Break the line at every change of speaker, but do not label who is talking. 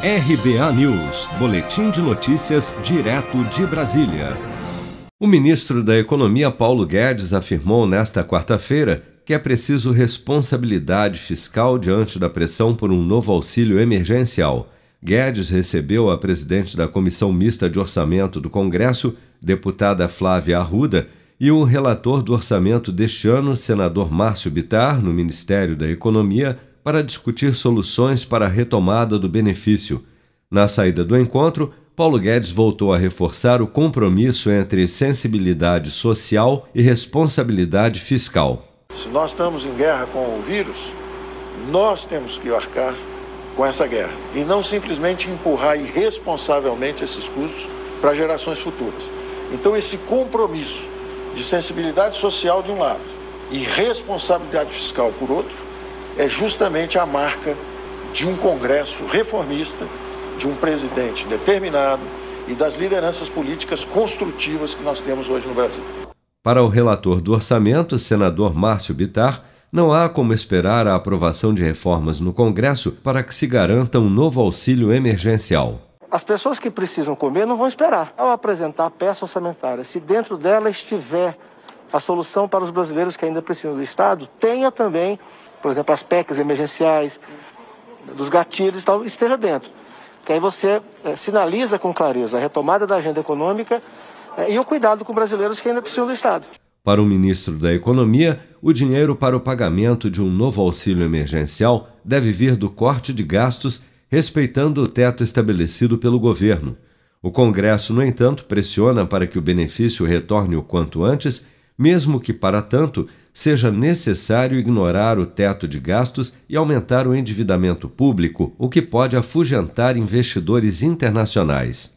RBA News, Boletim de Notícias, direto de Brasília. O ministro da Economia Paulo Guedes afirmou nesta quarta-feira que é preciso responsabilidade fiscal diante da pressão por um novo auxílio emergencial. Guedes recebeu a presidente da Comissão Mista de Orçamento do Congresso, deputada Flávia Arruda, e o relator do orçamento deste ano, senador Márcio Bitar, no Ministério da Economia, para discutir soluções para a retomada do benefício. Na saída do encontro, Paulo Guedes voltou a reforçar o compromisso entre sensibilidade social e responsabilidade fiscal.
Se nós estamos em guerra com o vírus, nós temos que arcar com essa guerra e não simplesmente empurrar irresponsavelmente esses custos para gerações futuras. Então, esse compromisso de sensibilidade social de um lado e responsabilidade fiscal por outro é justamente a marca de um Congresso reformista, de um presidente determinado e das lideranças políticas construtivas que nós temos hoje no Brasil.
Para o relator do orçamento, senador Márcio Bitar, não há como esperar a aprovação de reformas no Congresso para que se garanta um novo auxílio emergencial.
As pessoas que precisam comer não vão esperar. Ao apresentar a peça orçamentária, se dentro dela estiver a solução para os brasileiros que ainda precisam do Estado, tenha também por exemplo, as PECs emergenciais, dos gatilhos e tal, esteja dentro. Que aí você é, sinaliza com clareza a retomada da agenda econômica é, e o cuidado com brasileiros que ainda precisam do Estado.
Para o ministro da Economia, o dinheiro para o pagamento de um novo auxílio emergencial deve vir do corte de gastos, respeitando o teto estabelecido pelo governo. O Congresso, no entanto, pressiona para que o benefício retorne o quanto antes mesmo que, para tanto, seja necessário ignorar o teto de gastos e aumentar o endividamento público, o que pode afugentar investidores internacionais.